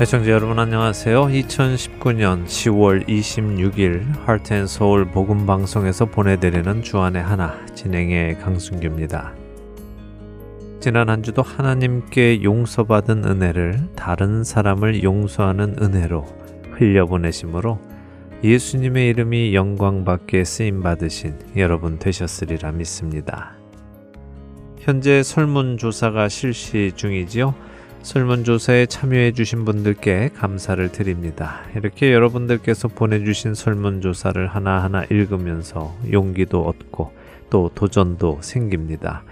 애청자 여러분 안녕하세요. 2019년 10월 26일 하트앤서울 복음방송에서 보내드리는 주안의 하나 진행의 강순규입니다. 지난 한 주도 하나님께 용서받은 은혜를 다른 사람을 용서하는 은혜로 흘려보내심으로 예수님의 이름이 영광받게 쓰임받으신 여러분 되셨으리라 믿습니다. 현재 설문조사가 실시 중이지요. 설문조사에 참여해 주신 분들께 감사를 드립니다. 이렇게 여러분들께서 보내주신 설문조사를 하나하나 읽으면서 용기도 얻고 또 도전도 생깁니다.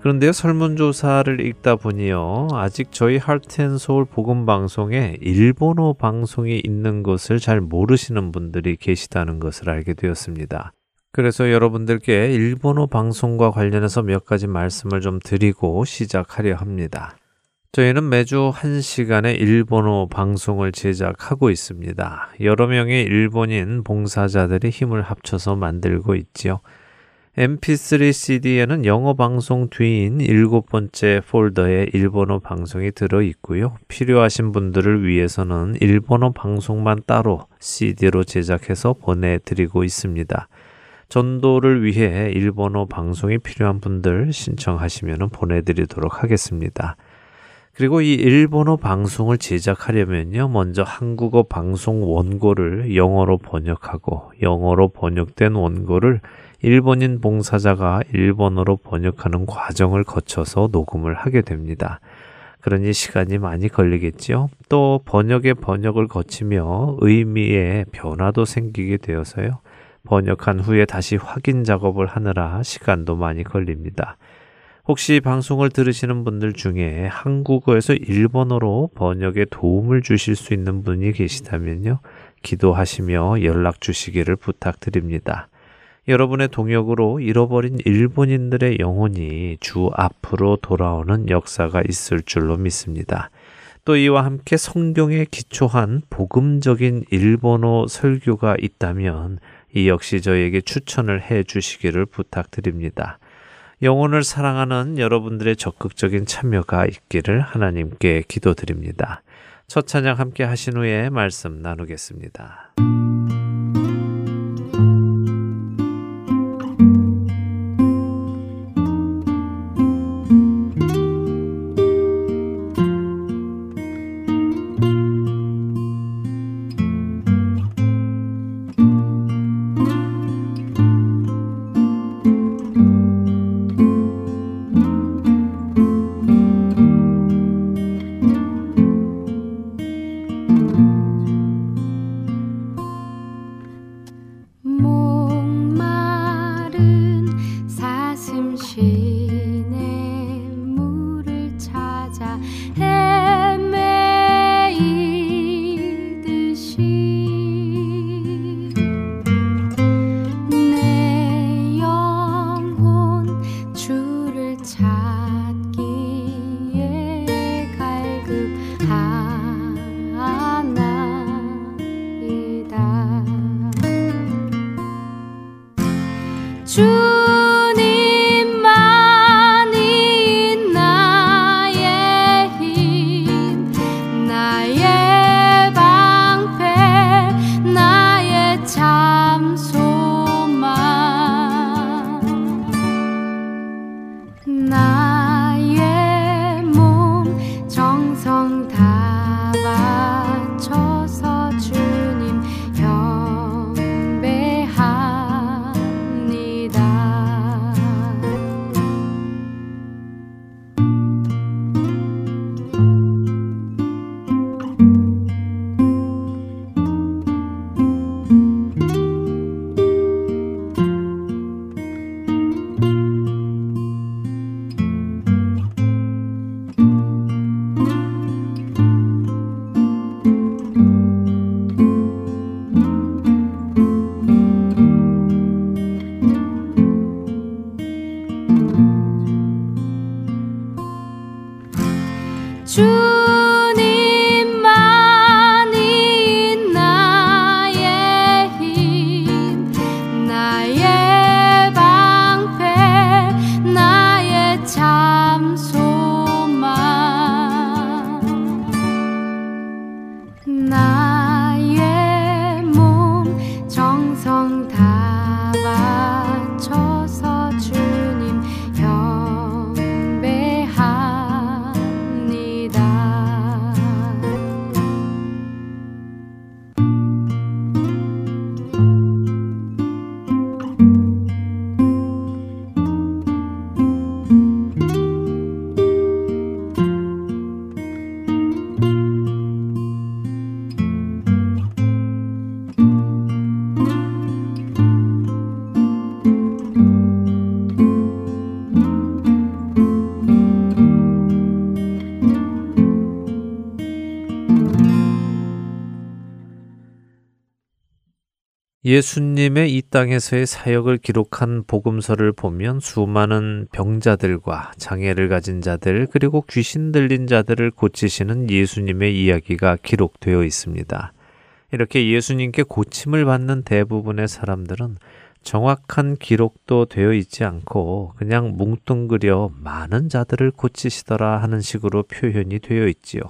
그런데요, 설문조사를 읽다 보니요, 아직 저희 하트앤서울 복음방송에 일본어 방송이 있는 것을 잘 모르시는 분들이 계시다는 것을 알게 되었습니다. 그래서 여러분들께 일본어 방송과 관련해서 몇 가지 말씀을 좀 드리고 시작하려 합니다. 저희는 매주 한시간의 일본어 방송을 제작하고 있습니다. 여러 명의 일본인 봉사자들이 힘을 합쳐서 만들고 있지요. mp3 CD에는 영어 방송 뒤인 일곱 번째 폴더에 일본어 방송이 들어 있고요. 필요하신 분들을 위해서는 일본어 방송만 따로 CD로 제작해서 보내드리고 있습니다. 전도를 위해 일본어 방송이 필요한 분들 신청하시면 보내드리도록 하겠습니다. 그리고 이 일본어 방송을 제작하려면요, 먼저 한국어 방송 원고를 영어로 번역하고 영어로 번역된 원고를 일본인 봉사자가 일본어로 번역하는 과정을 거쳐서 녹음을 하게 됩니다. 그러니 시간이 많이 걸리겠지요. 또 번역의 번역을 거치며 의미의 변화도 생기게 되어서요. 번역한 후에 다시 확인 작업을 하느라 시간도 많이 걸립니다. 혹시 방송을 들으시는 분들 중에 한국어에서 일본어로 번역에 도움을 주실 수 있는 분이 계시다면요. 기도하시며 연락 주시기를 부탁드립니다. 여러분의 동역으로 잃어버린 일본인들의 영혼이 주 앞으로 돌아오는 역사가 있을 줄로 믿습니다. 또 이와 함께 성경에 기초한 복음적인 일본어 설교가 있다면 이 역시 저에게 추천을 해 주시기를 부탁드립니다. 영혼을 사랑하는 여러분들의 적극적인 참여가 있기를 하나님께 기도드립니다. 첫 찬양 함께 하신 후에 말씀 나누겠습니다. 예수님의 이 땅에서의 사역을 기록한 복음서를 보면 수많은 병자들과 장애를 가진 자들 그리고 귀신 들린 자들을 고치시는 예수님의 이야기가 기록되어 있습니다. 이렇게 예수님께 고침을 받는 대부분의 사람들은 정확한 기록도 되어 있지 않고 그냥 뭉뚱그려 많은 자들을 고치시더라 하는 식으로 표현이 되어 있지요.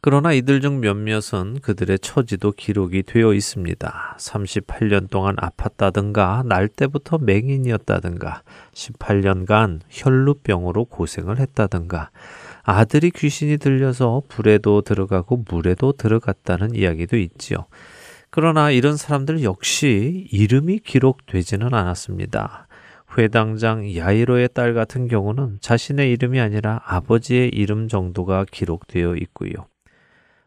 그러나 이들 중 몇몇은 그들의 처지도 기록이 되어 있습니다. 38년 동안 아팠다든가, 날 때부터 맹인이었다든가, 18년간 혈루병으로 고생을 했다든가, 아들이 귀신이 들려서 불에도 들어가고 물에도 들어갔다는 이야기도 있지요. 그러나 이런 사람들 역시 이름이 기록되지는 않았습니다. 회당장 야이로의 딸 같은 경우는 자신의 이름이 아니라 아버지의 이름 정도가 기록되어 있고요.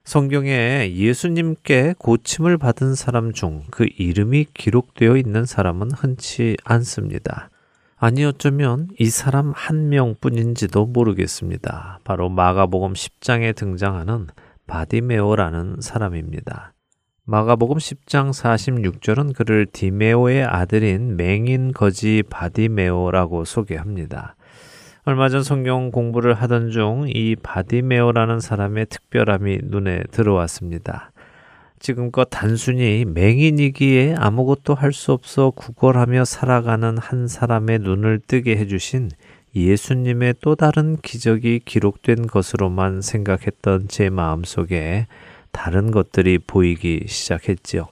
성경에 예수님께 고침을 받은 사람 중 그 이름이 기록되어 있는 사람은 흔치 않습니다. 아니 어쩌면 이 사람 한 명뿐인지도 모르겠습니다. 바로 마가복음 10장에 등장하는 바디메오라는 사람입니다. 마가복음 10장 46절은 그를 디메오의 아들인 맹인 거지 바디메오라고 소개합니다. 얼마 전 성경 공부를 하던 중 이 바디메오라는 사람의 특별함이 눈에 들어왔습니다. 지금껏 단순히 맹인이기에 아무것도 할 수 없어 구걸하며 살아가는 한 사람의 눈을 뜨게 해주신 예수님의 또 다른 기적이 기록된 것으로만 생각했던 제 마음 속에 다른 것들이 보이기 시작했지요.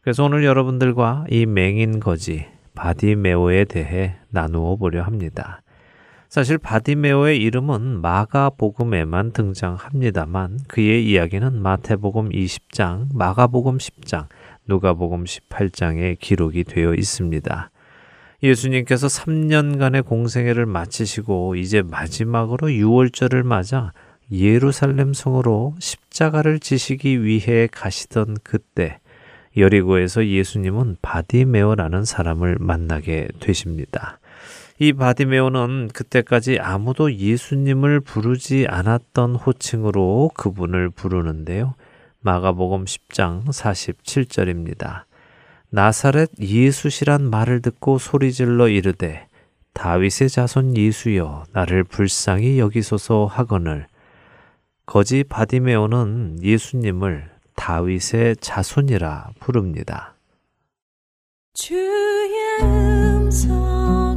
그래서 오늘 여러분들과 이 맹인 거지 바디메오에 대해 나누어 보려 합니다. 사실 바디메오의 이름은 마가복음에만 등장합니다만 그의 이야기는 마태복음 20장, 마가복음 10장, 누가복음 18장에 기록이 되어 있습니다. 예수님께서 3년간의 공생애를 마치시고 이제 마지막으로 6월절을 맞아 예루살렘 성으로 십자가를 지시기 위해 가시던 그때 여리고에서 예수님은 바디메오라는 사람을 만나게 되십니다. 이 바디메오는 그때까지 아무도 예수님을 부르지 않았던 호칭으로 그분을 부르는데요. 마가복음 10장 47절입니다. 나사렛 예수시란 말을 듣고 소리질러 이르되 다윗의 자손 예수여 나를 불쌍히 여기소서 하거늘 거지 바디메오는 예수님을 다윗의 자손이라 부릅니다. 주의 음성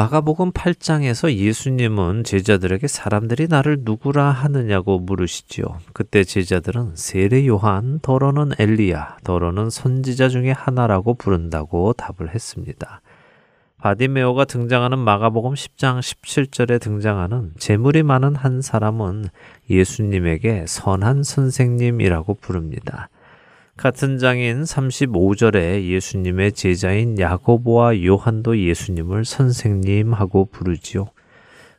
마가복음 8장에서 예수님은 제자들에게 사람들이 나를 누구라 하느냐고 물으시지요. 그때 제자들은 세례 요한, 더러는 엘리야, 더러는 선지자 중에 하나라고 부른다고 답을 했습니다. 바디메오가 등장하는 마가복음 10장 17절에 등장하는 재물이 많은 한 사람은 예수님에게 선한 선생님이라고 부릅니다. 같은 장인 35절에 예수님의 제자인 야고보와 요한도 예수님을 선생님하고 부르지요.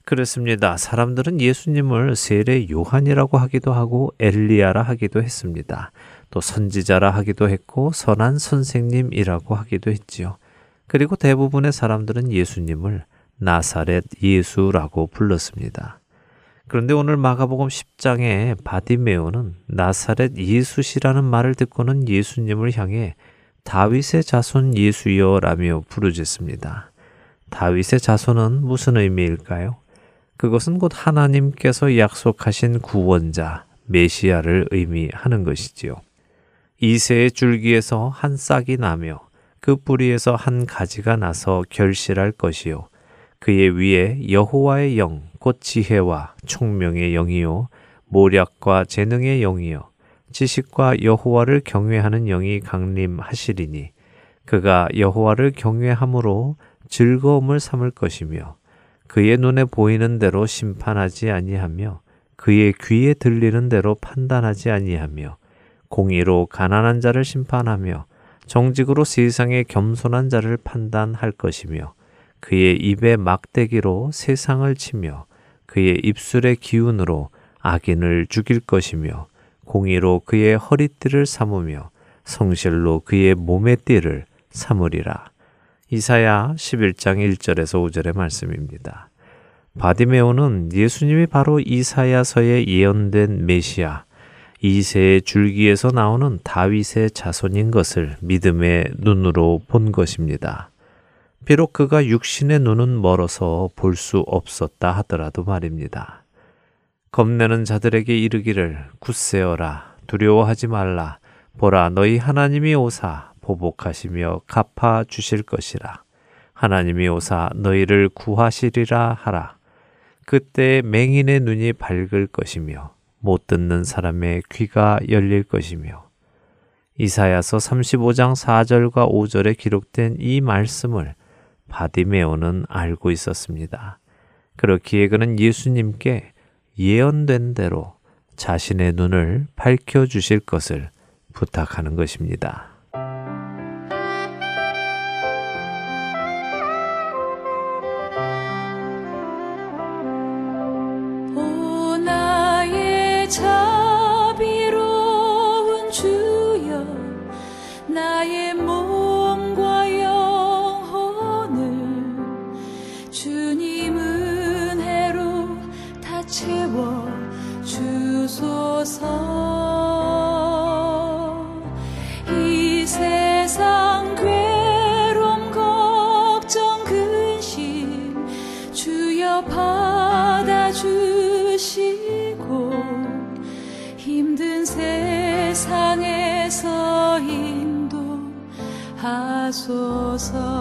그렇습니다. 사람들은 예수님을 세례 요한이라고 하기도 하고 엘리야라 하기도 했습니다. 또 선지자라 하기도 했고 선한 선생님이라고 하기도 했지요. 그리고 대부분의 사람들은 예수님을 나사렛 예수라고 불렀습니다. 그런데 오늘 마가복음 10장에 바디메오는 나사렛 예수시라는 말을 듣고는 예수님을 향해 다윗의 자손 예수여라며 부르짖습니다. 다윗의 자손은 무슨 의미일까요? 그것은 곧 하나님께서 약속하신 구원자, 메시아를 의미하는 것이지요. 이세의 줄기에서 한 싹이 나며 그 뿌리에서 한 가지가 나서 결실할 것이요. 그의 위에 여호와의 영, 곧 지혜와 총명의 영이요 모략과 재능의 영이요 지식과 여호와를 경외하는 영이 강림하시리니 그가 여호와를 경외함으로 즐거움을 삼을 것이며 그의 눈에 보이는 대로 심판하지 아니하며 그의 귀에 들리는 대로 판단하지 아니하며 공의로 가난한 자를 심판하며 정직으로 세상의 겸손한 자를 판단할 것이며 그의 입에 막대기로 세상을 치며 그의 입술의 기운으로 악인을 죽일 것이며 공의로 그의 허리띠를 삼으며 성실로 그의 몸의 띠를 삼으리라. 이사야 11장 1절에서 5절의 말씀입니다. 바디메오는 예수님이 바로 이사야서에 예언된 메시아, 이세의 줄기에서 나오는 다윗의 자손인 것을 믿음의 눈으로 본 것입니다. 비록 그가 육신의 눈은 멀어서 볼 수 없었다 하더라도 말입니다. 겁내는 자들에게 이르기를 굳세어라 두려워하지 말라. 보라 너희 하나님이 오사 보복하시며 갚아 주실 것이라. 하나님이 오사 너희를 구하시리라 하라. 그때 맹인의 눈이 밝을 것이며 못 듣는 사람의 귀가 열릴 것이며. 이사야서 35장 4절과 5절에 기록된 이 말씀을 바디메오는 알고 있었습니다. 그렇기에 그는 예수님께 예언된 대로 자신의 눈을 밝혀 주실 것을 부탁하는 것입니다. 지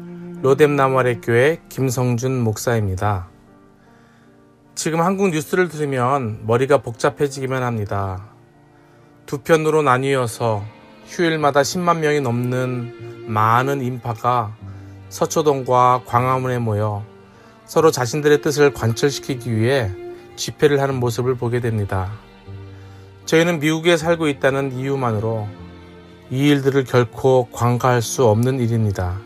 로뎀나무아래 교회 김성준 목사입니다. 지금 한국 뉴스를 들으면 머리가 복잡해지기만 합니다. 두 편으로 나뉘어서 휴일마다 10만 명이 넘는 많은 인파가 서초동과 광화문에 모여 서로 자신들의 뜻을 관철시키기 위해 집회를 하는 모습을 보게 됩니다. 저희는 미국에 살고 있다는 이유만으로 이 일들을 결코 관가할 수 없는 일입니다.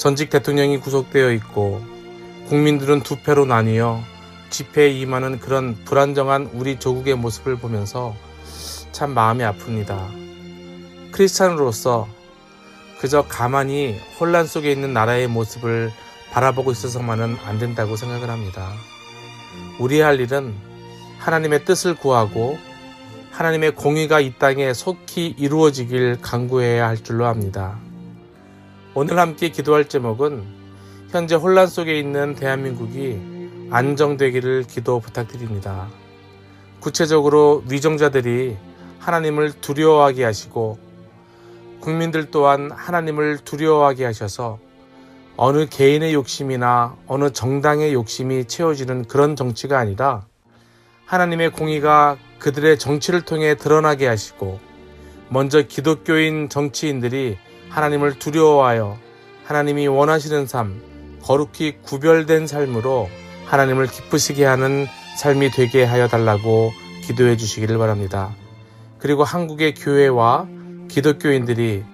전직 대통령이 구속되어 있고 국민들은 두 패로 나뉘어 집회에 임하는 그런 불안정한 우리 조국의 모습을 보면서 참 마음이 아픕니다. 크리스찬으로서 그저 가만히 혼란 속에 있는 나라의 모습을 바라보고 있어서만은 안 된다고 생각을 합니다. 우리 할 일은 하나님의 뜻을 구하고 하나님의 공의가 이 땅에 속히 이루어지길 강구해야 할 줄로 압니다. 오늘 함께 기도할 제목은 현재 혼란 속에 있는 대한민국이 안정되기를 기도 부탁드립니다. 구체적으로 위정자들이 하나님을 두려워하게 하시고 국민들 또한 하나님을 두려워하게 하셔서 어느 개인의 욕심이나 어느 정당의 욕심이 채워지는 그런 정치가 아니라 하나님의 공의가 그들의 정치를 통해 드러나게 하시고 먼저 기독교인 정치인들이 하나님을 두려워하여 하나님이 원하시는 삶, 거룩히 구별된 삶으로 하나님을 기쁘시게 하는 삶이 되게 하여 달라고 기도해 주시기를 바랍니다. 그리고 한국의 교회와 기독교인들이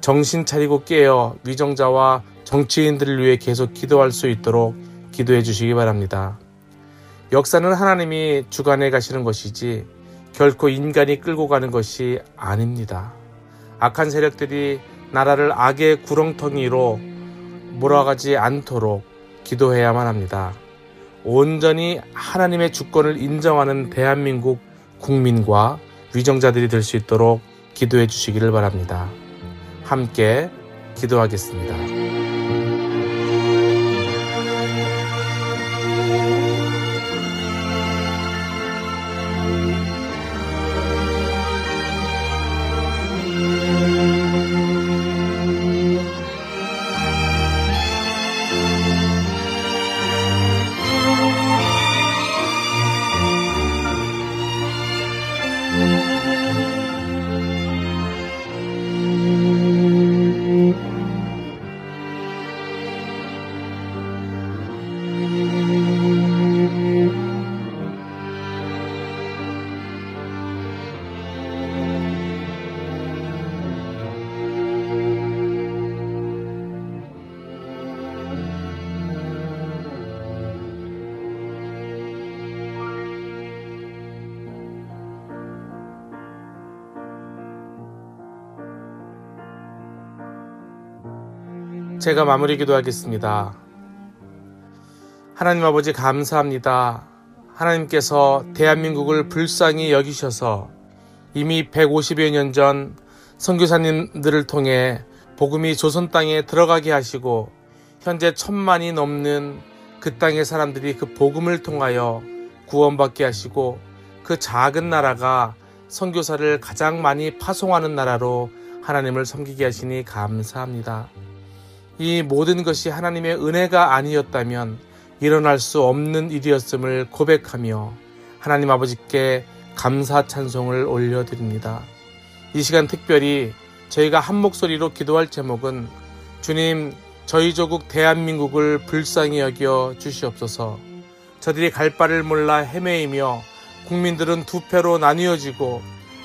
정신 차리고 깨어 위정자와 정치인들을 위해 계속 기도할 수 있도록 기도해 주시기 바랍니다. 역사는 하나님이 주관해 가시는 것이지 결코 인간이 끌고 가는 것이 아닙니다. 악한 세력들이 나라를 악의 구렁텅이로 몰아가지 않도록 기도해야만 합니다. 온전히 하나님의 주권을 인정하는 대한민국 국민과 위정자들이 될 수 있도록 기도해 주시기를 바랍니다. 함께 기도하겠습니다. 제가 마무리 기도하겠습니다. 하나님 아버지 감사합니다. 하나님께서 대한민국을 불쌍히 여기셔서 이미 150여 년 전 선교사님들을 통해 복음이 조선 땅에 들어가게 하시고 현재 천만이 넘는 그 땅의 사람들이 그 복음을 통하여 구원받게 하시고 그 작은 나라가 선교사를 가장 많이 파송하는 나라로 하나님을 섬기게 하시니 감사합니다. 이 모든 것이 하나님의 은혜가 아니었다면 일어날 수 없는 일이었음을 고백하며 하나님 아버지께 감사 찬송을 올려드립니다. 이 시간 특별히 저희가 한 목소리로 기도할 제목은 주님 저희 조국 대한민국을 불쌍히 여겨 주시옵소서 저들이 갈 바를 몰라 헤매이며 국민들은 두 패로 나뉘어지고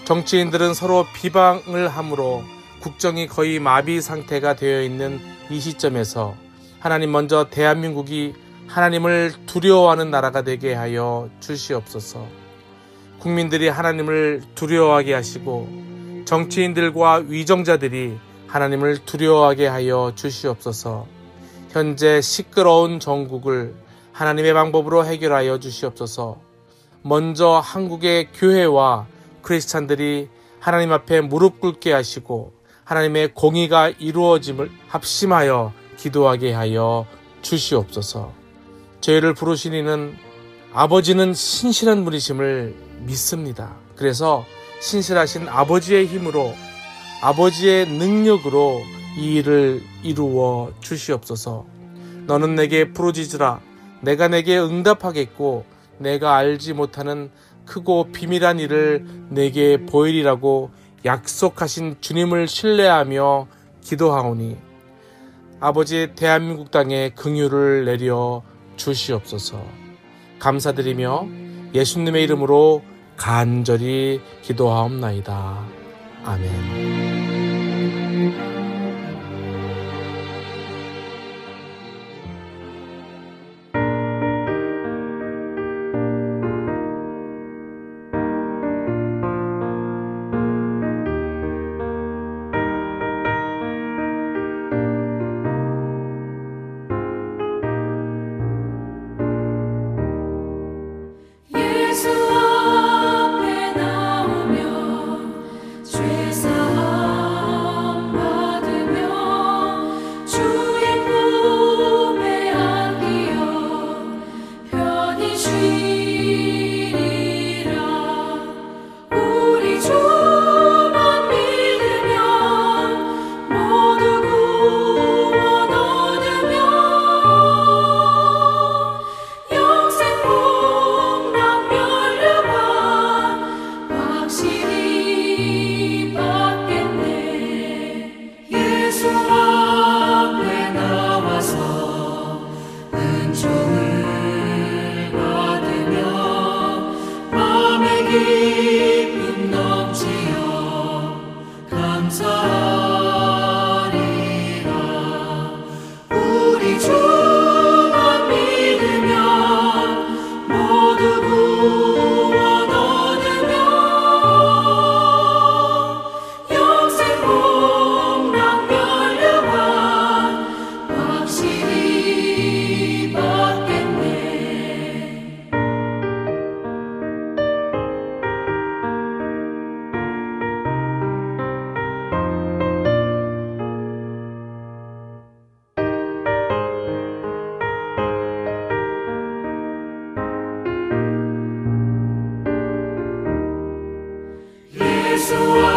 정치인들은 서로 비방을 함으로 국정이 거의 마비 상태가 되어 있는 이 시점에서 하나님 먼저 대한민국이 하나님을 두려워하는 나라가 되게 하여 주시옵소서. 국민들이 하나님을 두려워하게 하시고 정치인들과 위정자들이 하나님을 두려워하게 하여 주시옵소서. 현재 시끄러운 전국을 하나님의 방법으로 해결하여 주시옵소서. 먼저 한국의 교회와 크리스찬들이 하나님 앞에 무릎 꿇게 하시고 하나님의 공의가 이루어짐을 합심하여 기도하게 하여 주시옵소서. 저희를 부르시니는 아버지는 신실한 분이심을 믿습니다. 그래서 신실하신 아버지의 힘으로 아버지의 능력으로 이 일을 이루어 주시옵소서. 너는 내게 부르짖으라. 내가 내게 응답하겠고 내가 알지 못하는 크고 비밀한 일을 내게 보이리라고 약속하신 주님을 신뢰하며 기도하오니 아버지 대한민국 땅에 긍휼을 내려 주시옵소서. 감사드리며 예수님의 이름으로 간절히 기도하옵나이다. 아멘. Yeshua.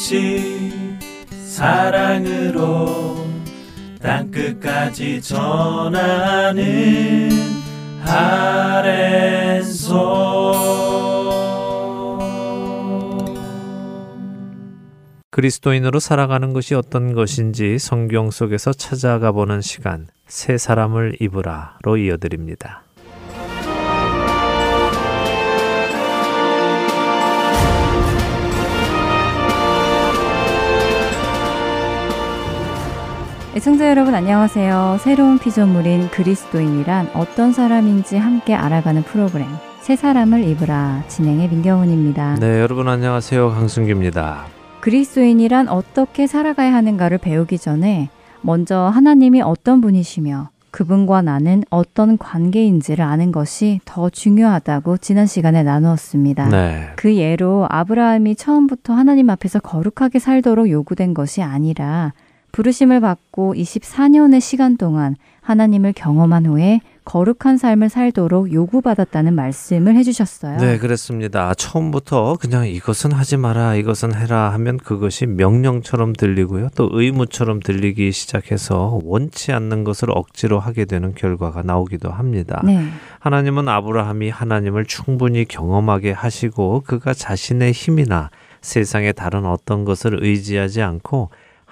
소식 사랑으로 땅끝까지 전하는 아랜소 그리스도인으로 살아가는 것이 어떤 것인지 성경 속에서 찾아가 보는 시간 새 사람을 입으라로 이어드립니다. 애청자 여러분 안녕하세요. 새로운 피조물인 그리스도인이란 어떤 사람인지 함께 알아가는 프로그램 새 사람을 입으라 진행의 민경훈입니다. 네, 여러분 안녕하세요. 강승규입니다. 그리스도인이란 어떻게 살아가야 하는가를 배우기 전에 먼저 하나님이 어떤 분이시며 그분과 나는 어떤 관계인지를 아는 것이 더 중요하다고 지난 시간에 나누었습니다. 네. 그 예로 아브라함이 처음부터 하나님 앞에서 거룩하게 살도록 요구된 것이 아니라 부르심을 받고 24년의 시간 동안 하나님을 경험한 후에 거룩한 삶을 살도록 요구받았다는 말씀을 해주셨어요. 네, 그랬습니다. 처음부터 그냥 이것은 하지 마라, 이것은 해라 하면 그것이 명령처럼 들리고요. 또 의무처럼 들리기 시작해서 원치 않는 것을 억지로 하게 되는 결과가 나오기도 합니다. 네. 하나님은 아브라함이 하나님을 충분히 경험하게 하시고 그가 자신의 힘이나 세상의 다른 어떤 것을 의지하지 않고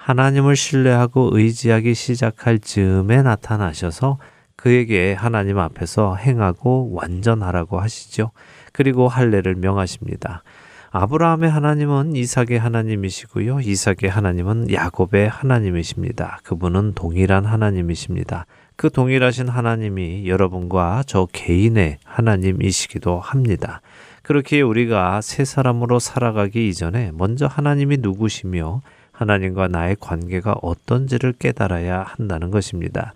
하나님을 신뢰하고 의지하기 시작할 즈음에 나타나셔서 그에게 하나님 앞에서 행하고 완전하라고 하시죠. 그리고 할례를 명하십니다. 아브라함의 하나님은 이삭의 하나님이시고요. 이삭의 하나님은 야곱의 하나님이십니다. 그분은 동일한 하나님이십니다. 그 동일하신 하나님이 여러분과 저 개인의 하나님이시기도 합니다. 그렇게 우리가 새 사람으로 살아가기 이전에 먼저 하나님이 누구시며 하나님과 나의 관계가 어떤지를 깨달아야 한다는 것입니다.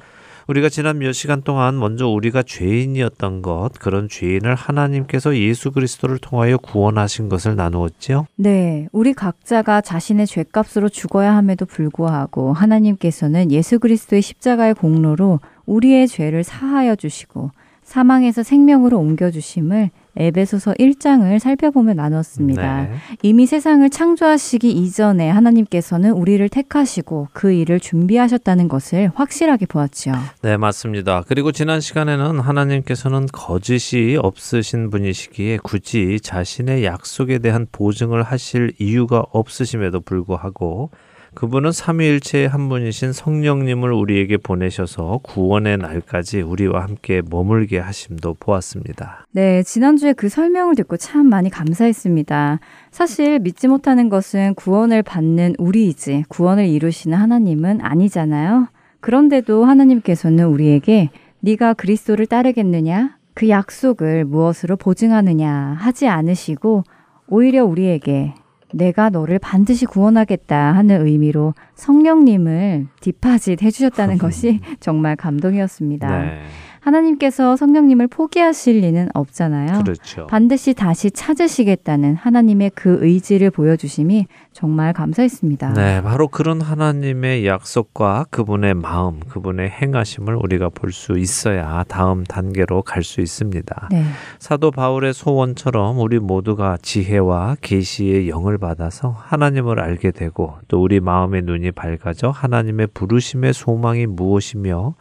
우리가 지난 몇 시간 동안 먼저 우리가 죄인이었던 것, 그런 죄인을 하나님께서 예수 그리스도를 통하여 구원하신 것을 나누었죠. 네, 우리 각자가 자신의 죄값으로 죽어야 함에도 불구하고 하나님께서는 예수 그리스도의 십자가의 공로로 우리의 죄를 사하여 주시고 사망에서 생명으로 옮겨 주심을 에베소서 1장을 살펴보며 나눴습니다. 네. 이미 세상을 창조하시기 이전에 하나님께서는 우리를 택하시고 그 일을 준비하셨다는 것을 확실하게 보았지요. 네, 맞습니다. 그리고 지난 시간에는 하나님께서는 거짓이 없으신 분이시기에 굳이 자신의 약속에 대한 보증을 하실 이유가 없으심에도 불구하고 그분은 삼위일체의 한 분이신 성령님을 우리에게 보내셔서 구원의 날까지 우리와 함께 머물게 하심도 보았습니다. 네, 지난주에 그 설명을 듣고 참 많이 감사했습니다. 사실 믿지 못하는 것은 구원을 받는 우리이지 구원을 이루시는 하나님은 아니잖아요. 그런데도 하나님께서는 우리에게 네가 그리스도를 따르겠느냐? 그 약속을 무엇으로 보증하느냐 하지 않으시고 오히려 우리에게 내가 너를 반드시 구원하겠다 하는 의미로 성령님을 디파짓 해주셨다는 것이 정말 감동이었습니다. 네, 하나님께서 성령님을 포기하실 리는 없잖아요. 그렇죠. 반드시 다시 찾으시겠다는 하나님의 그 의지를 보여주심이 정말 감사했습니다. 네, 바로 그런 하나님의 약속과 그분의 마음, 그분의 행하심을 우리가 볼 수 있어야 다음 단계로 갈 수 있습니다. 네. 사도 바울의 소원처럼 우리 모두가 지혜와 계시의 영을 받아서 하나님을 알게 되고 또 우리 마음의 눈이 밝아져 하나님의 부르심의 소망이 무엇이며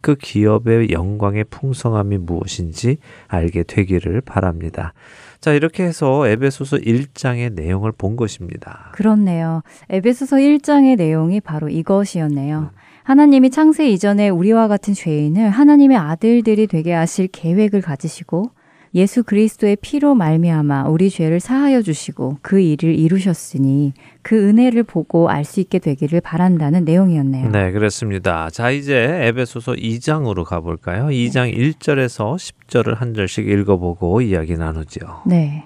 그 기업의 영광의 풍성함이 무엇인지 알게 되기를 바랍니다. 자, 이렇게 해서 에베소서 1장의 내용을 본 것입니다. 그렇네요. 에베소서 1장의 내용이 바로 이것이었네요. 하나님이 창세 이전에 우리와 같은 죄인을 하나님의 아들들이 되게 하실 계획을 가지시고 예수 그리스도의 피로 말미암아 우리 죄를 사하여 주시고 그 일을 이루셨으니 그 은혜를 보고 알 수 있게 되기를 바란다는 내용이었네요. 네, 그렇습니다. 자, 이제 에베소서 2장으로 가볼까요? 2장 1절에서 10절을 한 절씩 읽어보고 이야기 나누죠. 네.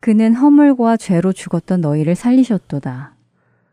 그는 허물과 죄로 죽었던 너희를 살리셨도다.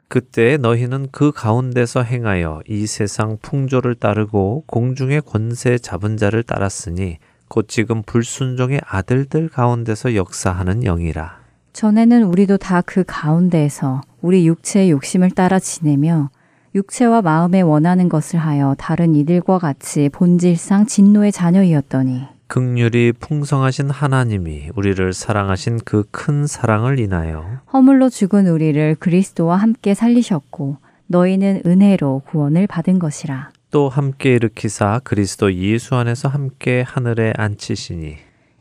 그때 너희는 그 가운데서 행하여 이 세상 풍조를 따르고 공중의 권세 잡은 자를 따랐으니 곧 지금 불순종의 아들들 가운데서 역사하는 영이라. 전에는 우리도 다 그 가운데에서 우리 육체의 욕심을 따라 지내며 육체와 마음에 원하는 것을 하여 다른 이들과 같이 본질상 진노의 자녀이었더니 극률이 풍성하신 하나님이 우리를 사랑하신 그 큰 사랑을 인하여 허물로 죽은 우리를 그리스도와 함께 살리셨고 너희는 은혜로 구원을 받은 것이라. 또 함께 일으키사 그리스도 예수 안에서 함께 하늘에 앉히시니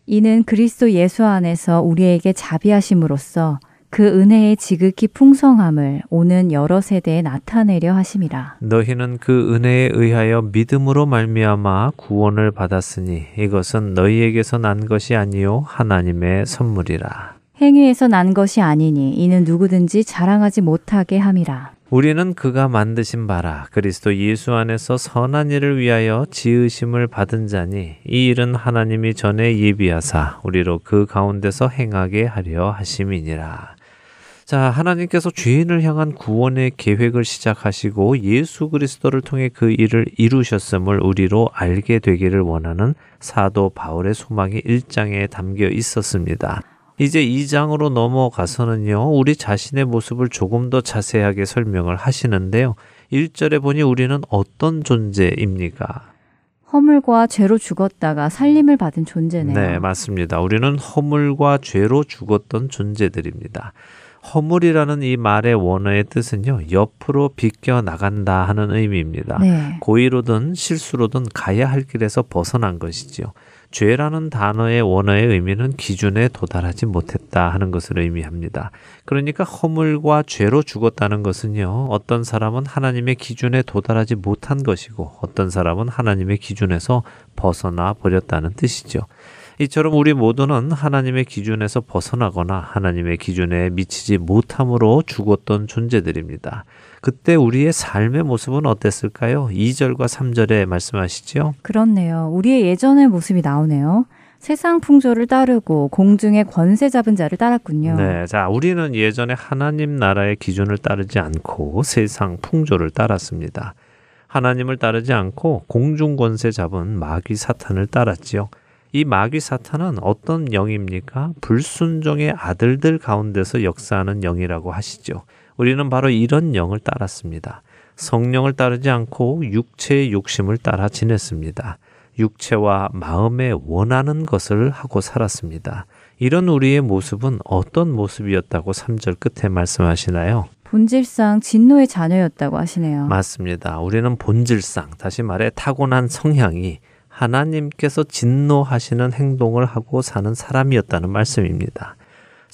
이는 그리스도 예수 안에서 우리에게 자비하심으로써 그 은혜의 지극히 풍성함을 오는 여러 세대에 나타내려 하심이라. 너희는 그 은혜에 의하여 믿음으로 말미암아 구원을 받았으니 이것은 너희에게서 난 것이 아니요 하나님의 선물이라. 행위에서 난 것이 아니니 이는 누구든지 자랑하지 못하게 함이라. 우리는 그가 만드신 바라 그리스도 예수 안에서 선한 일을 위하여 지으심을 받은 자니 이 일은 하나님이 전에 예비하사 우리로 그 가운데서 행하게 하려 하심이니라. 자, 하나님께서 죄인을 향한 구원의 계획을 시작하시고 예수 그리스도를 통해 그 일을 이루셨음을 우리로 알게 되기를 원하는 사도 바울의 소망이 1장에 담겨 있었습니다. 이제 2장으로 넘어가서는요, 우리 자신의 모습을 조금 더 자세하게 설명을 하시는데요. 1절에 보니 우리는 어떤 존재입니까? 허물과 죄로 죽었다가 살림을 받은 존재네요. 네, 맞습니다. 우리는 허물과 죄로 죽었던 존재들입니다. 허물이라는 이 말의 원어의 뜻은요, 옆으로 비껴 나간다 하는 의미입니다. 네. 고의로든 실수로든 가야 할 길에서 벗어난 것이지요. 죄라는 단어의 원어의 의미는 기준에 도달하지 못했다 하는 것을 의미합니다. 그러니까 허물과 죄로 죽었다는 것은요, 어떤 사람은 하나님의 기준에 도달하지 못한 것이고, 어떤 사람은 하나님의 기준에서 벗어나 버렸다는 뜻이죠. 이처럼 우리 모두는 하나님의 기준에서 벗어나거나 하나님의 기준에 미치지 못함으로 죽었던 존재들입니다. 그때 우리의 삶의 모습은 어땠을까요? 2절과 3절에 말씀하시죠. 그렇네요. 우리의 예전의 모습이 나오네요. 세상 풍조를 따르고 공중의 권세 잡은 자를 따랐군요. 네, 자, 우리는 예전에 하나님 나라의 기준을 따르지 않고 세상 풍조를 따랐습니다. 하나님을 따르지 않고 공중 권세 잡은 마귀 사탄을 따랐지요. 이 마귀 사탄은 어떤 영입니까? 불순종의 아들들 가운데서 역사하는 영이라고 하시죠. 우리는 바로 이런 영을 따랐습니다. 성령을 따르지 않고 육체의 욕심을 따라 지냈습니다. 육체와 마음에 원하는 것을 하고 살았습니다. 이런 우리의 모습은 어떤 모습이었다고 3절 끝에 말씀하시나요? 본질상 진노의 자녀였다고 하시네요. 맞습니다. 우리는 본질상, 다시 말해 타고난 성향이 하나님께서 진노하시는 행동을 하고 사는 사람이었다는 말씀입니다.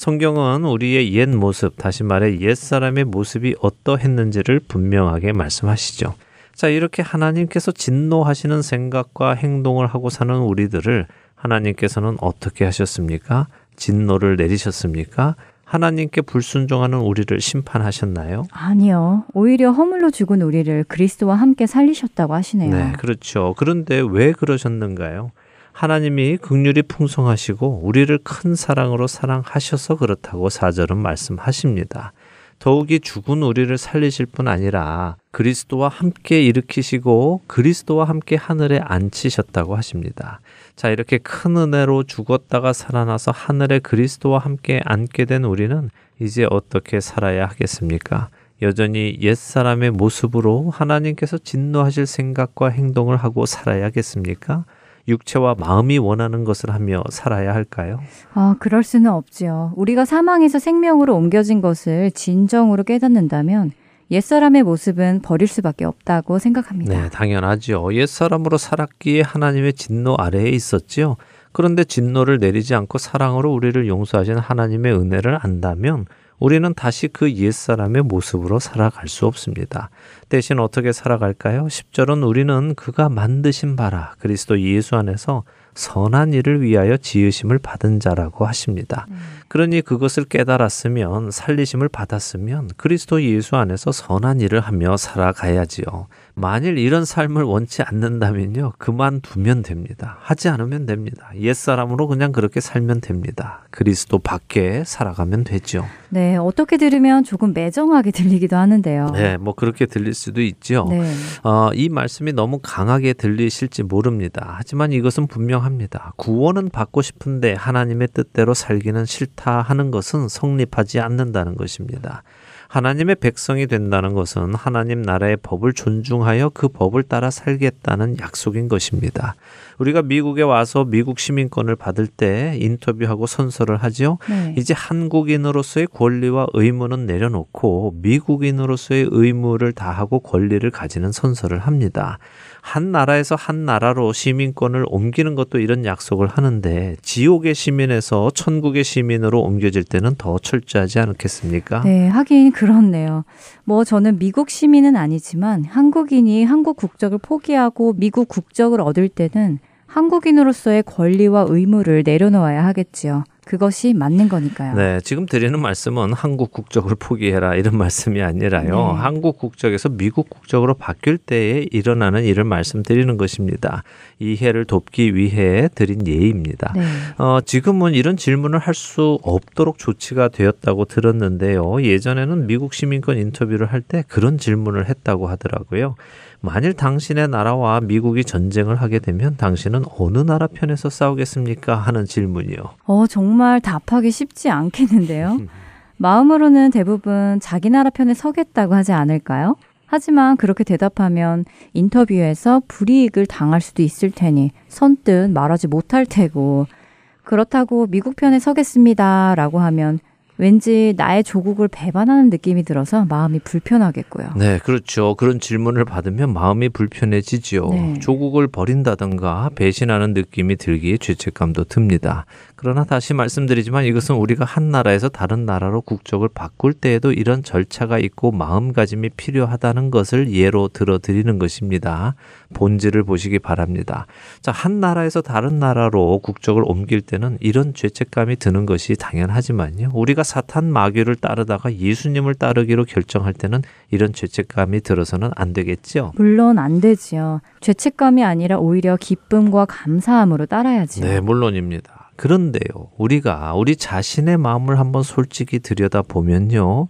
성경은 우리의 옛 모습, 다시 말해 옛 사람의 모습이 어떠했는지를 분명하게 말씀하시죠. 자, 이렇게 하나님께서 진노하시는 생각과 행동을 하고 사는 우리들을 하나님께서는 어떻게 하셨습니까? 진노를 내리셨습니까? 하나님께 불순종하는 우리를 심판하셨나요? 아니요. 오히려 허물로 죽은 우리를 그리스도와 함께 살리셨다고 하시네요. 네, 그렇죠. 그런데 왜 그러셨는가요? 하나님이 극률이 풍성하시고 우리를 큰 사랑으로 사랑하셔서 그렇다고 사절은 말씀하십니다. 더욱이 죽은 우리를 살리실 뿐 아니라 그리스도와 함께 일으키시고 그리스도와 함께 하늘에 앉히셨다고 하십니다. 자, 이렇게 큰 은혜로 죽었다가 살아나서 하늘에 그리스도와 함께 앉게 된 우리는 이제 어떻게 살아야 하겠습니까? 여전히 옛사람의 모습으로 하나님께서 진노하실 생각과 행동을 하고 살아야겠습니까? 육체와 마음이 원하는 것을 하며 살아야 할까요? 아, 그럴 수는 없지요. 우리가 사망에서 생명으로 옮겨진 것을 진정으로 깨닫는다면 옛사람의 모습은 버릴 수밖에 없다고 생각합니다. 네, 당연하죠. 옛사람으로 살았기에 하나님의 진노 아래에 있었지요. 그런데 진노를 내리지 않고 사랑으로 우리를 용서하신 하나님의 은혜를 안다면 우리는 다시 그 옛사람의 모습으로 살아갈 수 없습니다. 대신 어떻게 살아갈까요? 10절은 우리는 그가 만드신 바라 그리스도 예수 안에서 선한 일을 위하여 지으심을 받은 자라고 하십니다. 음. 그러니 그것을 깨달았으면 살리심을 받았으면 그리스도 예수 안에서 선한 일을 하며 살아가야지요. 만일 이런 삶을 원치 않는다면요. 그만두면 됩니다. 하지 않으면 됩니다. 옛사람으로 그냥 그렇게 살면 됩니다. 그리스도 밖에 살아가면 되죠. 네, 어떻게 들으면 조금 매정하게 들리기도 하는데요. 네, 뭐 그렇게 들릴 수도 있죠. 네. 어, 이 말씀이 너무 강하게 들리실지 모릅니다. 하지만 이것은 분명합니다. 구원은 받고 싶은데 하나님의 뜻대로 살기는 싫다 하는 것은 성립하지 않는다는 것입니다. 하나님의 백성이 된다는 것은 하나님 나라의 법을 존중하여 그 법을 따라 살겠다는 약속인 것입니다. 우리가 미국에 와서 미국 시민권을 받을 때 인터뷰하고 선서를 하지요. 네. 이제 한국인으로서의 권리와 의무는 내려놓고 미국인으로서의 의무를 다하고 권리를 가지는 선서를 합니다. 한 나라에서 한 나라로 시민권을 옮기는 것도 이런 약속을 하는데 지옥의 시민에서 천국의 시민으로 옮겨질 때는 더 철저하지 않겠습니까? 네, 하긴 그렇네요. 뭐 저는 미국 시민은 아니지만 한국인이 한국 국적을 포기하고 미국 국적을 얻을 때는 한국인으로서의 권리와 의무를 내려놓아야 하겠지요. 그것이 맞는 거니까요. 네, 지금 드리는 말씀은 한국 국적을 포기해라 이런 말씀이 아니라요. 네. 한국 국적에서 미국 국적으로 바뀔 때에 일어나는 일을 말씀드리는 것입니다. 이해를 돕기 위해 드린 예입니다. 네. 어, 지금은 이런 질문을 할 수 없도록 조치가 되었다고 들었는데요. 예전에는 미국 시민권 인터뷰를 할 때 그런 질문을 했다고 하더라고요. 만일 당신의 나라와 미국이 전쟁을 하게 되면 당신은 어느 나라 편에서 싸우겠습니까? 하는 질문이요. 어, 정말 답하기 쉽지 않겠는데요. 마음으로는 대부분 자기 나라 편에 서겠다고 하지 않을까요? 하지만 그렇게 대답하면 인터뷰에서 불이익을 당할 수도 있을 테니 선뜻 말하지 못할 테고 그렇다고 미국 편에 서겠습니다 라고 하면 왠지 나의 조국을 배반하는 느낌이 들어서 마음이 불편하겠고요. 네, 그렇죠. 그런 질문을 받으면 마음이 불편해지지요. 네. 조국을 버린다든가 배신하는 느낌이 들기에 죄책감도 듭니다. 그러나 다시 말씀드리지만 이것은 우리가 한 나라에서 다른 나라로 국적을 바꿀 때에도 이런 절차가 있고 마음가짐이 필요하다는 것을 예로 들어 드리는 것입니다. 본질을 보시기 바랍니다. 자, 한 나라에서 다른 나라로 국적을 옮길 때는 이런 죄책감이 드는 것이 당연하지만요. 우리가 사탄 마귀를 따르다가 예수님을 따르기로 결정할 때는 이런 죄책감이 들어서는 안 되겠죠. 물론 안 되지요. 죄책감이 아니라 오히려 기쁨과 감사함으로 따라야지요. 네, 물론입니다. 그런데요, 우리가 우리 자신의 마음을 한번 솔직히 들여다 보면요,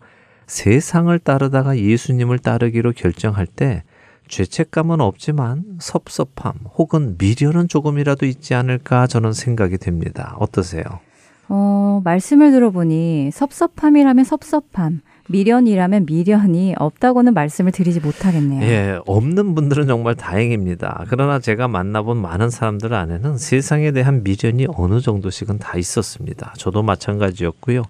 세상을 따르다가 예수님을 따르기로 결정할 때 죄책감은 없지만 섭섭함 혹은 미련은 조금이라도 있지 않을까 저는 생각이 됩니다. 어떠세요? 어, 말씀을 들어보니 섭섭함이라면 섭섭함, 미련이라면 미련이 없다고는 말씀을 드리지 못하겠네요. 예, 없는 분들은 정말 다행입니다. 그러나 제가 만나본 많은 사람들 안에는 세상에 대한 미련이 어느 정도씩은 다 있었습니다. 저도 마찬가지였고요.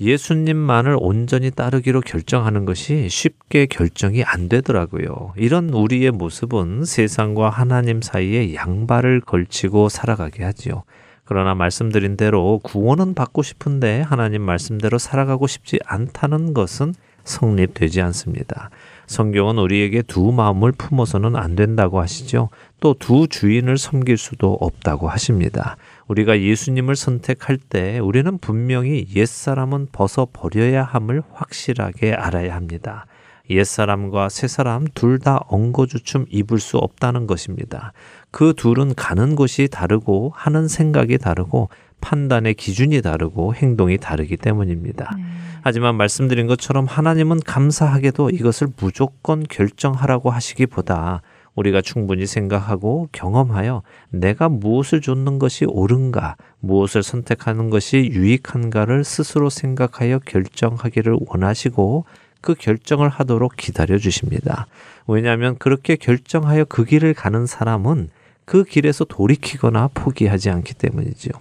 예수님만을 온전히 따르기로 결정하는 것이 쉽게 결정이 안 되더라고요. 이런 우리의 모습은 세상과 하나님 사이에 양발을 걸치고 살아가게 하지요. 그러나 말씀드린 대로 구원은 받고 싶은데 하나님 말씀대로 살아가고 싶지 않다는 것은 성립되지 않습니다. 성경은 우리에게 두 마음을 품어서는 안 된다고 하시죠. 또 두 주인을 섬길 수도 없다고 하십니다. 우리가 예수님을 선택할 때 우리는 분명히 옛사람은 벗어 버려야 함을 확실하게 알아야 합니다. 옛사람과 새사람 둘 다 엉거주춤 입을 수 없다는 것입니다. 그 둘은 가는 곳이 다르고 하는 생각이 다르고 판단의 기준이 다르고 행동이 다르기 때문입니다. 하지만 말씀드린 것처럼 하나님은 감사하게도 이것을 무조건 결정하라고 하시기보다 우리가 충분히 생각하고 경험하여 내가 무엇을 좇는 것이 옳은가, 무엇을 선택하는 것이 유익한가를 스스로 생각하여 결정하기를 원하시고 그 결정을 하도록 기다려 주십니다. 왜냐하면 그렇게 결정하여 그 길을 가는 사람은 그 길에서 돌이키거나 포기하지 않기 때문이지요.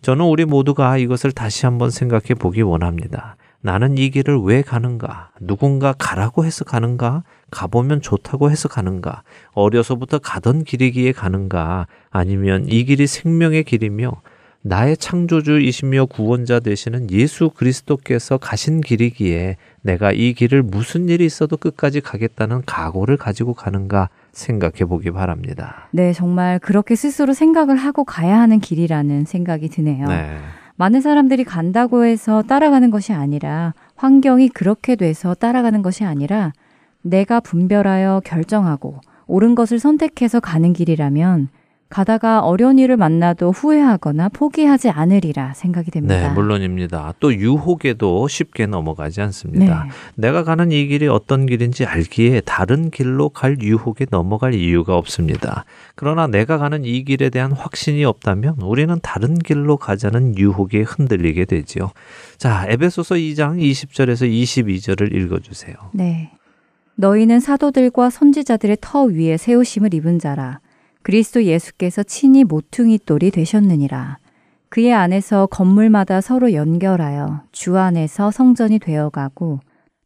저는 우리 모두가 이것을 다시 한번 생각해 보기 원합니다. 나는 이 길을 왜 가는가? 누군가 가라고 해서 가는가? 가보면 좋다고 해서 가는가? 어려서부터 가던 길이기에 가는가? 아니면 이 길이 생명의 길이며 나의 창조주이시며 구원자 되시는 예수 그리스도께서 가신 길이기에 내가 이 길을 무슨 일이 있어도 끝까지 가겠다는 각오를 가지고 가는가 생각해 보기 바랍니다. 네, 정말 그렇게 스스로 생각을 하고 가야 하는 길이라는 생각이 드네요. 네. 많은 사람들이 간다고 해서 따라가는 것이 아니라 환경이 그렇게 돼서 따라가는 것이 아니라 내가 분별하여 결정하고 옳은 것을 선택해서 가는 길이라면 가다가 어려운 일을 만나도 후회하거나 포기하지 않으리라 생각이 됩니다. 네, 물론입니다. 또 유혹에도 쉽게 넘어가지 않습니다. 네. 내가 가는 이 길이 어떤 길인지 알기에 다른 길로 갈 유혹에 넘어갈 이유가 없습니다. 그러나 내가 가는 이 길에 대한 확신이 없다면 우리는 다른 길로 가자는 유혹에 흔들리게 되지요. 자, 에베소서 2장 20절에서 22절을 읽어 주세요. 네. 너희는 사도들과 선지자들의 터 위에 세우심을 입은 자라. 그리스도 예수께서 친히 모퉁이 돌이 되셨느니라. 그의 안에서 건물마다 서로 연결하여 주 안에서 성전이 되어가고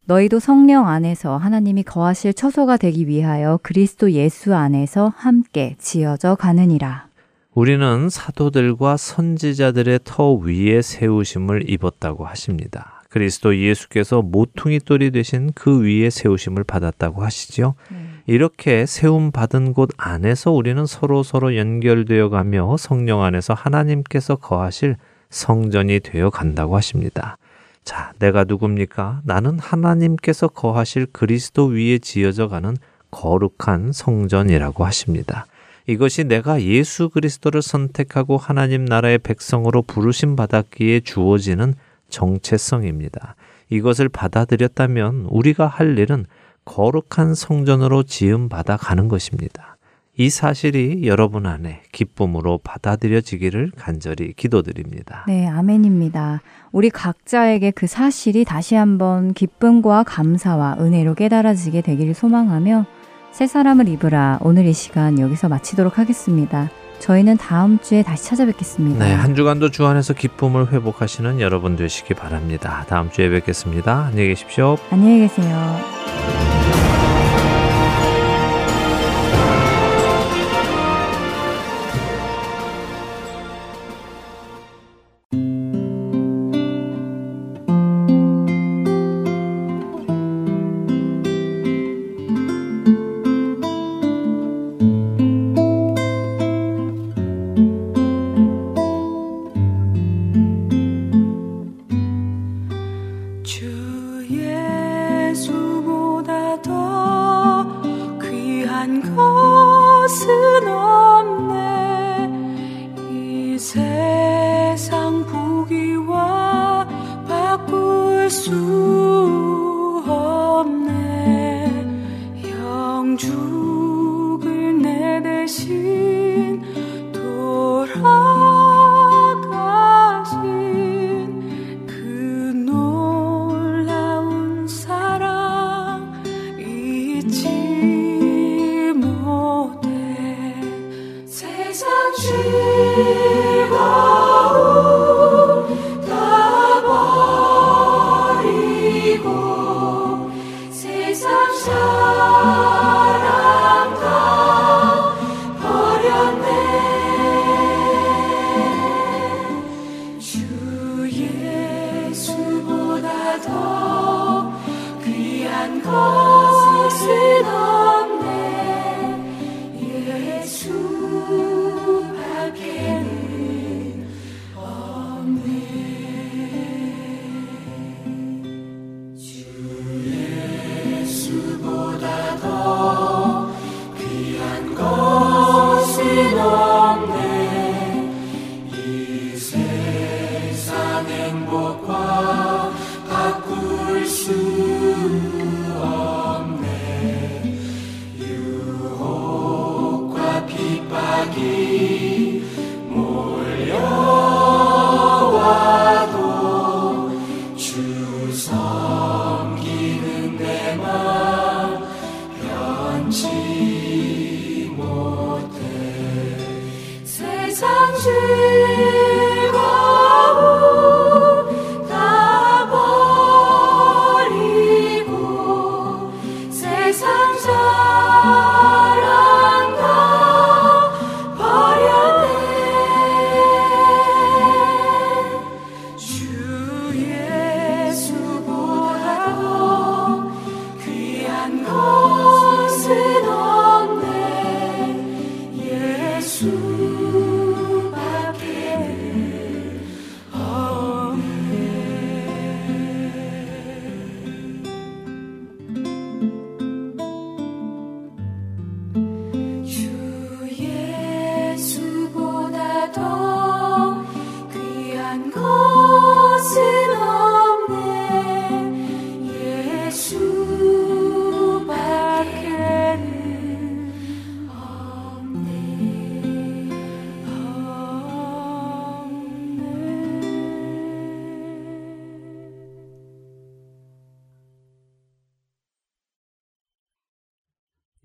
너희도 성령 안에서 하나님이 거하실 처소가 되기 위하여 그리스도 예수 안에서 함께 지어져 가느니라. 우리는 사도들과 선지자들의 터 위에 세우심을 입었다고 하십니다. 그리스도 예수께서 모퉁이 돌이 되신 그 위에 세우심을 받았다고 하시죠. 이렇게 세움 받은 곳 안에서 우리는 서로 서로 연결되어 가며 성령 안에서 하나님께서 거하실 성전이 되어 간다고 하십니다. 자, 내가 누굽니까? 나는 하나님께서 거하실 그리스도 위에 지어져 가는 거룩한 성전이라고 하십니다. 이것이 내가 예수 그리스도를 선택하고 하나님 나라의 백성으로 부르심 받았기에 주어지는 정체성입니다. 이것을 받아들였다면 우리가 할 일은 거룩한 성전으로 지음 받아 가는 것입니다. 이 사실이 여러분 안에 기쁨으로 받아들여지기를 간절히 기도드립니다. 네, 아멘입니다. 우리 각자에게 그 사실이 다시 한번 기쁨과 감사와 은혜로 깨달아지게 되기를 소망하며 새 사람을 입으라 오늘 이 시간 여기서 마치도록 하겠습니다. 저희는 다음 주에 다시 찾아뵙겠습니다. 네, 한 주간도 주 안에서 기쁨을 회복하시는 여러분 되시기 바랍니다. 다음 주에 뵙겠습니다. 안녕히 계십시오. 안녕히 계세요.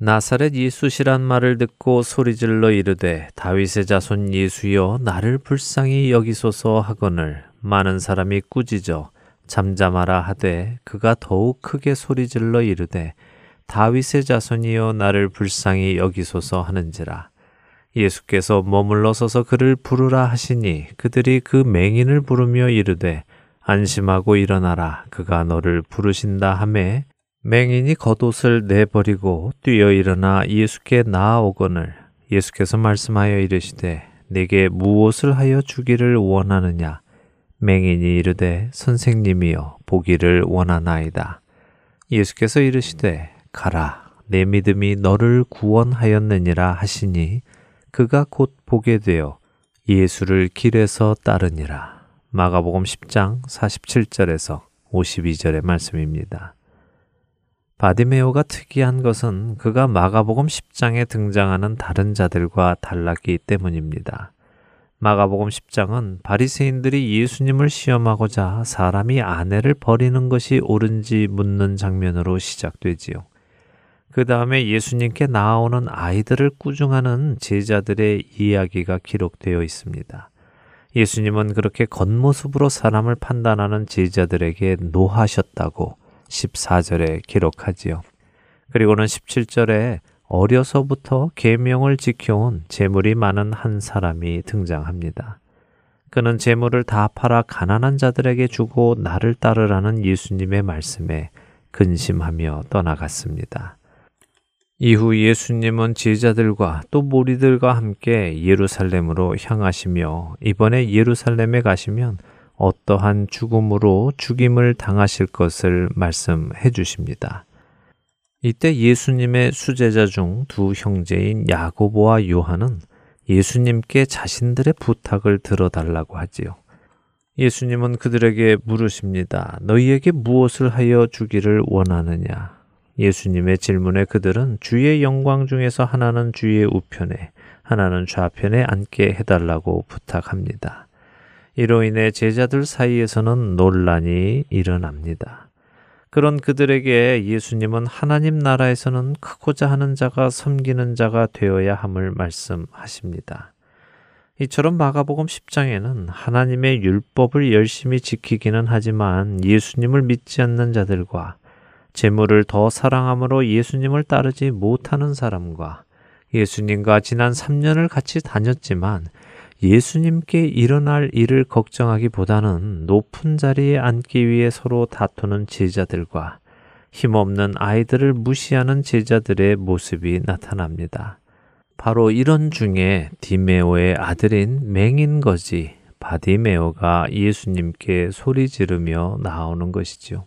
나사렛 예수시란 말을 듣고 소리질러 이르되 다윗의 자손 예수여 나를 불쌍히 여기소서 하거늘 많은 사람이 꾸짖어 잠잠하라 하되 그가 더욱 크게 소리질러 이르되 다윗의 자손이여 나를 불쌍히 여기소서 하는지라. 예수께서 머물러 서서 그를 부르라 하시니 그들이 그 맹인을 부르며 이르되 안심하고 일어나라. 그가 너를 부르신다 하매 맹인이 겉옷을 내버리고 뛰어 일어나 예수께 나아오거늘 예수께서 말씀하여 이르시되 내게 무엇을 하여 주기를 원하느냐? 맹인이 이르되 선생님이여 보기를 원하나이다. 예수께서 이르시되 가라 내 믿음이 너를 구원하였느니라 하시니 그가 곧 보게 되어 예수를 길에서 따르니라. 마가복음 10장 47절에서 52절의 말씀입니다. 바디메오가 특이한 것은 그가 마가복음 10장에 등장하는 다른 자들과 달랐기 때문입니다. 마가복음 10장은 바리새인들이 예수님을 시험하고자 사람이 아내를 버리는 것이 옳은지 묻는 장면으로 시작되지요. 그 다음에 예수님께 나아오는 아이들을 꾸중하는 제자들의 이야기가 기록되어 있습니다. 예수님은 그렇게 겉모습으로 사람을 판단하는 제자들에게 노하셨다고 14절에 기록하지요. 그리고는 17절에 어려서부터 계명을 지켜온 재물이 많은 한 사람이 등장합니다. 그는 재물을 다 팔아 가난한 자들에게 주고 나를 따르라는 예수님의 말씀에 근심하며 떠나갔습니다. 이후 예수님은 제자들과 또 무리들과 함께 예루살렘으로 향하시며 이번에 예루살렘에 가시면 어떠한 죽음으로 죽임을 당하실 것을 말씀해 주십니다. 이때 예수님의 수제자 중 두 형제인 야고보와 요한은 예수님께 자신들의 부탁을 들어달라고 하지요. 예수님은 그들에게 물으십니다. 너희에게 무엇을 하여 주기를 원하느냐? 예수님의 질문에 그들은 주의 영광 중에서 하나는 주의 우편에, 하나는 좌편에 앉게 해달라고 부탁합니다. 이로 인해 제자들 사이에서는 논란이 일어납니다. 그런 그들에게 예수님은 하나님 나라에서는 크고자 하는 자가 섬기는 자가 되어야 함을 말씀하십니다. 이처럼 마가복음 10장에는 하나님의 율법을 열심히 지키기는 하지만 예수님을 믿지 않는 자들과 재물을 더 사랑함으로 예수님을 따르지 못하는 사람과 예수님과 지난 3년을 같이 다녔지만 예수님께 일어날 일을 걱정하기보다는 높은 자리에 앉기 위해 서로 다투는 제자들과 힘없는 아이들을 무시하는 제자들의 모습이 나타납니다. 바로 이런 중에 디메오의 아들인 맹인거지 바디메오가 예수님께 소리 지르며 나오는 것이죠.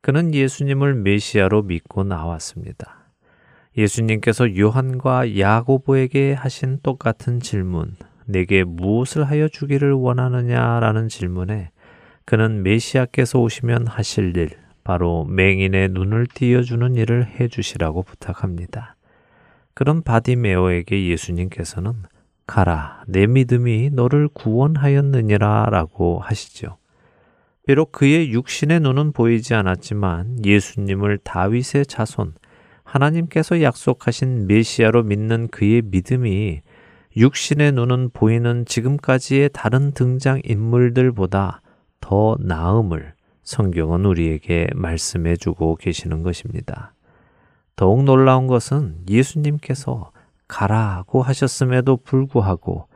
그는 예수님을 메시아로 믿고 나왔습니다. 예수님께서 요한과 야고보에게 하신 똑같은 질문, 내게 무엇을 하여 주기를 원하느냐라는 질문에 그는 메시아께서 오시면 하실 일, 바로 맹인의 눈을 띄어주는 일을 해 주시라고 부탁합니다. 그런 바디메오에게 예수님께서는 가라, 내 믿음이 너를 구원하였느니라 라고 하시죠. 비록 그의 육신의 눈은 보이지 않았지만 예수님을 다윗의 자손, 하나님께서 약속하신 메시아로 믿는 그의 믿음이 육신의 눈은 보이는 지금까지의 다른 등장 인물들보다 더 나음을 성경은 우리에게 말씀해 주고 계시는 것입니다. 더욱 놀라운 것은 예수님께서 가라고 하셨음에도 불구하고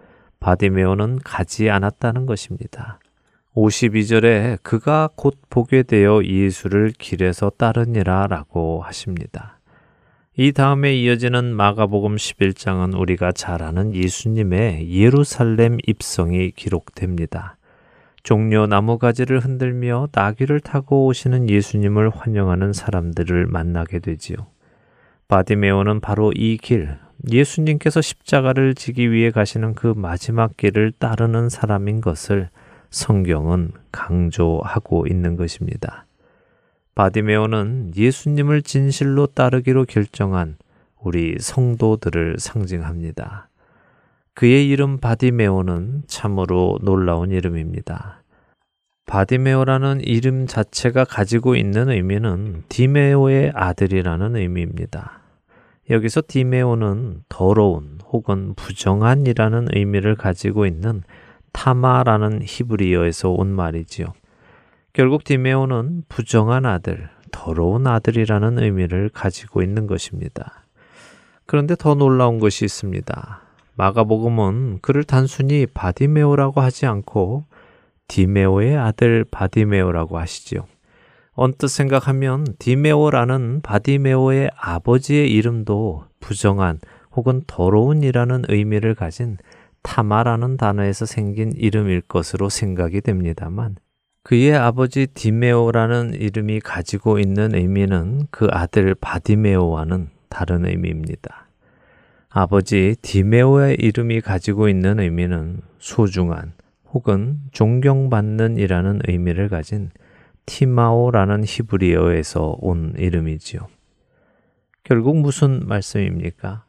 바디메오는 가지 않았다는 것입니다. 52절에 그가 곧 보게 되어 예수를 길에서 따르니라 라고 하십니다. 이 다음에 이어지는 마가복음 11장은 우리가 잘 아는 예수님의 예루살렘 입성이 기록됩니다. 종려 나무 가지를 흔들며 나귀를 타고 오시는 예수님을 환영하는 사람들을 만나게 되지요. 바디메오는 바로 이 길, 예수님께서 십자가를 지기 위해 가시는 그 마지막 길을 따르는 사람인 것을 성경은 강조하고 있는 것입니다. 바디메오는 예수님을 진실로 따르기로 결정한 우리 성도들을 상징합니다. 그의 이름 바디메오는 참으로 놀라운 이름입니다. 바디메오라는 이름 자체가 가지고 있는 의미는 디메오의 아들이라는 의미입니다. 여기서 디메오는 더러운 혹은 부정한이라는 의미를 가지고 있는 타마라는 히브리어에서 온 말이지요. 결국 디메오는 부정한 아들, 더러운 아들이라는 의미를 가지고 있는 것입니다. 그런데 더 놀라운 것이 있습니다. 마가복음은 그를 단순히 바디메오라고 하지 않고 디메오의 아들 바디메오라고 하시지요. 언뜻 생각하면 디메오라는 바디메오의 아버지의 이름도 부정한 혹은 더러운이라는 의미를 가진 타마라는 단어에서 생긴 이름일 것으로 생각이 됩니다만 그의 아버지 디메오라는 이름이 가지고 있는 의미는 그 아들 바디메오와는 다른 의미입니다. 아버지 디메오의 이름이 가지고 있는 의미는 소중한 혹은 존경받는 이라는 의미를 가진 티마오라는 히브리어에서 온 이름이지요. 결국 무슨 말씀입니까?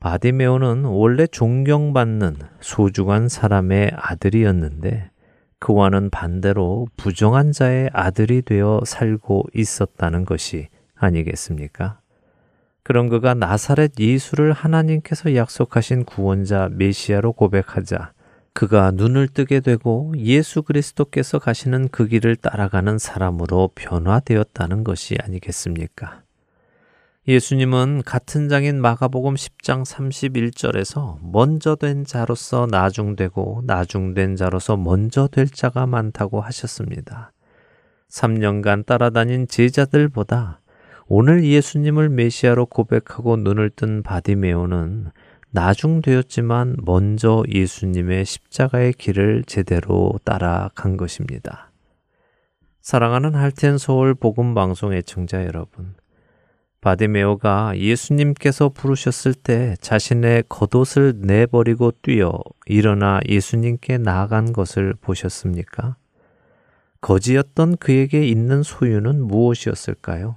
바디메오는 원래 존경받는 소중한 사람의 아들이었는데 그와는 반대로 부정한 자의 아들이 되어 살고 있었다는 것이 아니겠습니까? 그런 그가 나사렛 예수를 하나님께서 약속하신 구원자 메시아로 고백하자 그가 눈을 뜨게 되고 예수 그리스도께서 가시는 그 길을 따라가는 사람으로 변화되었다는 것이 아니겠습니까? 예수님은 같은 장인 마가복음 10장 31절에서 먼저 된 자로서 나중되고 나중된 자로서 먼저 될 자가 많다고 하셨습니다. 3년간 따라다닌 제자들보다 오늘 예수님을 메시아로 고백하고 눈을 뜬 바디메오는 나중되었지만 먼저 예수님의 십자가의 길을 제대로 따라간 것입니다. 사랑하는 할텐 서울 복음 방송 애청자 여러분. 바디메오가 예수님께서 부르셨을 때 자신의 겉옷을 내버리고 뛰어 일어나 예수님께 나아간 것을 보셨습니까? 거지였던 그에게 있는 소유는 무엇이었을까요?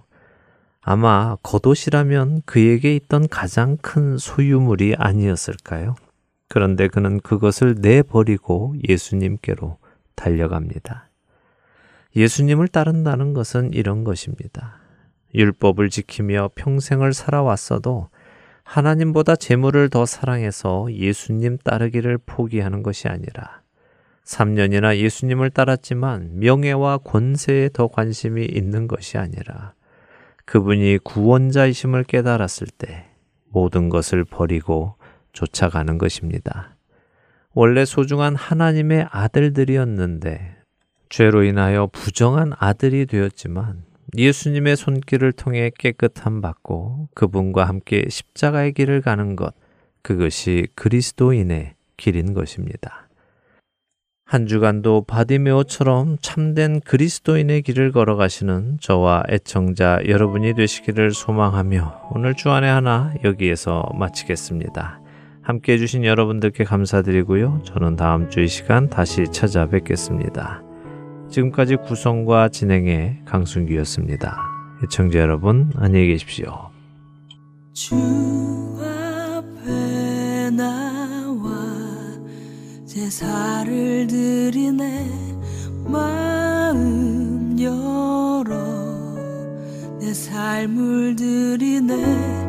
아마 겉옷이라면 그에게 있던 가장 큰 소유물이 아니었을까요? 그런데 그는 그것을 내버리고 예수님께로 달려갑니다. 예수님을 따른다는 것은 이런 것입니다. 율법을 지키며 평생을 살아왔어도 하나님보다 재물을 더 사랑해서 예수님 따르기를 포기하는 것이 아니라 3년이나 예수님을 따랐지만 명예와 권세에 더 관심이 있는 것이 아니라 그분이 구원자이심을 깨달았을 때 모든 것을 버리고 쫓아가는 것입니다. 원래 소중한 하나님의 아들들이었는데 죄로 인하여 부정한 아들이 되었지만 예수님의 손길을 통해 깨끗함 받고 그분과 함께 십자가의 길을 가는 것, 그것이 그리스도인의 길인 것입니다. 한 주간도 바디메오처럼 참된 그리스도인의 길을 걸어가시는 저와 애청자 여러분이 되시기를 소망하며 오늘 주안의 하나 여기에서 마치겠습니다. 함께 해주신 여러분들께 감사드리고요. 저는 다음 주 이 시간 다시 찾아뵙겠습니다. 지금까지 구성과 진행의 강순기였습니다. 애청자 여러분, 안녕히 계십시오. 주 앞에 나와 제사를 드리네 마음 열어 내 삶을 드리네